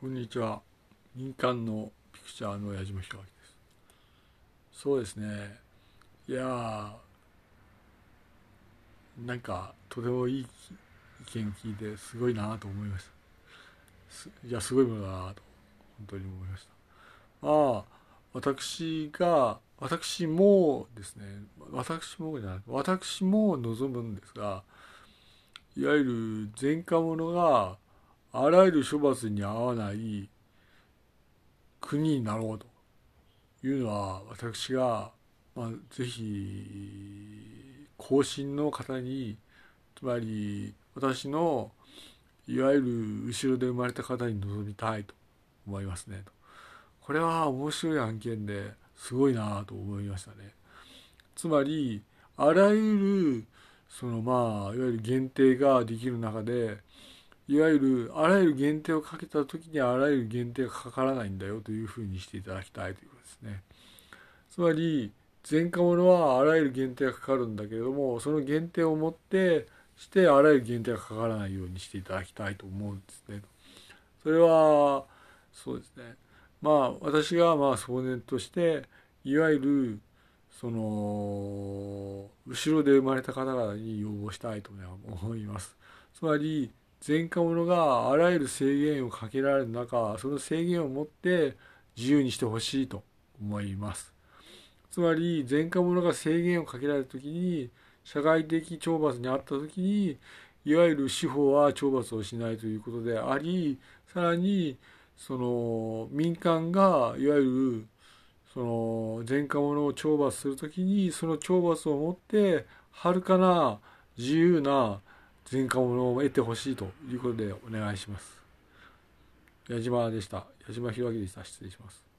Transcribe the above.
こんにちは。民間のピクチャーの矢島弘明です。そうですね。いやーなんかとてもいい意見聞いてすごいなと思いました。いやすごいものだなと本当に思いました。まあ私が私もですね私もじゃない私も望むんですがいわゆる前科者があらゆる処罰に合わない国になろうというのは私が、まあ、ぜひ後進の方につまり私のいわゆる後ろで生まれた方に望みたいと思いますねと。これは面白い案件ですごいなと思いましたね。つまりあらゆるそのまあいわゆる限定ができる中でいわゆるあらゆる限定をかけた時にあらゆる限定がかからないんだよというふうにしていただきたいということですね。つまり前科者はあらゆる限定がかかるんだけれどもその限定をもってしてあらゆる限定がかからないようにしていただきたいと思うんですね。それはそうですねまあ私がまあ少年としていわゆるその後ろで生まれた方々に要望したいと思います。つまり前科者があらゆる制限をかけられる中その制限を持って自由にしてほしいと思います。つまり前科者が制限をかけられた時に社会的懲罰にあった時にいわゆる司法は懲罰をしないということでありさらにその民間がいわゆるその前科者を懲罰する時にその懲罰をもってはるかな自由な前科者を得てほしいということでお願いします。矢島でした。矢島弘明でした。失礼します。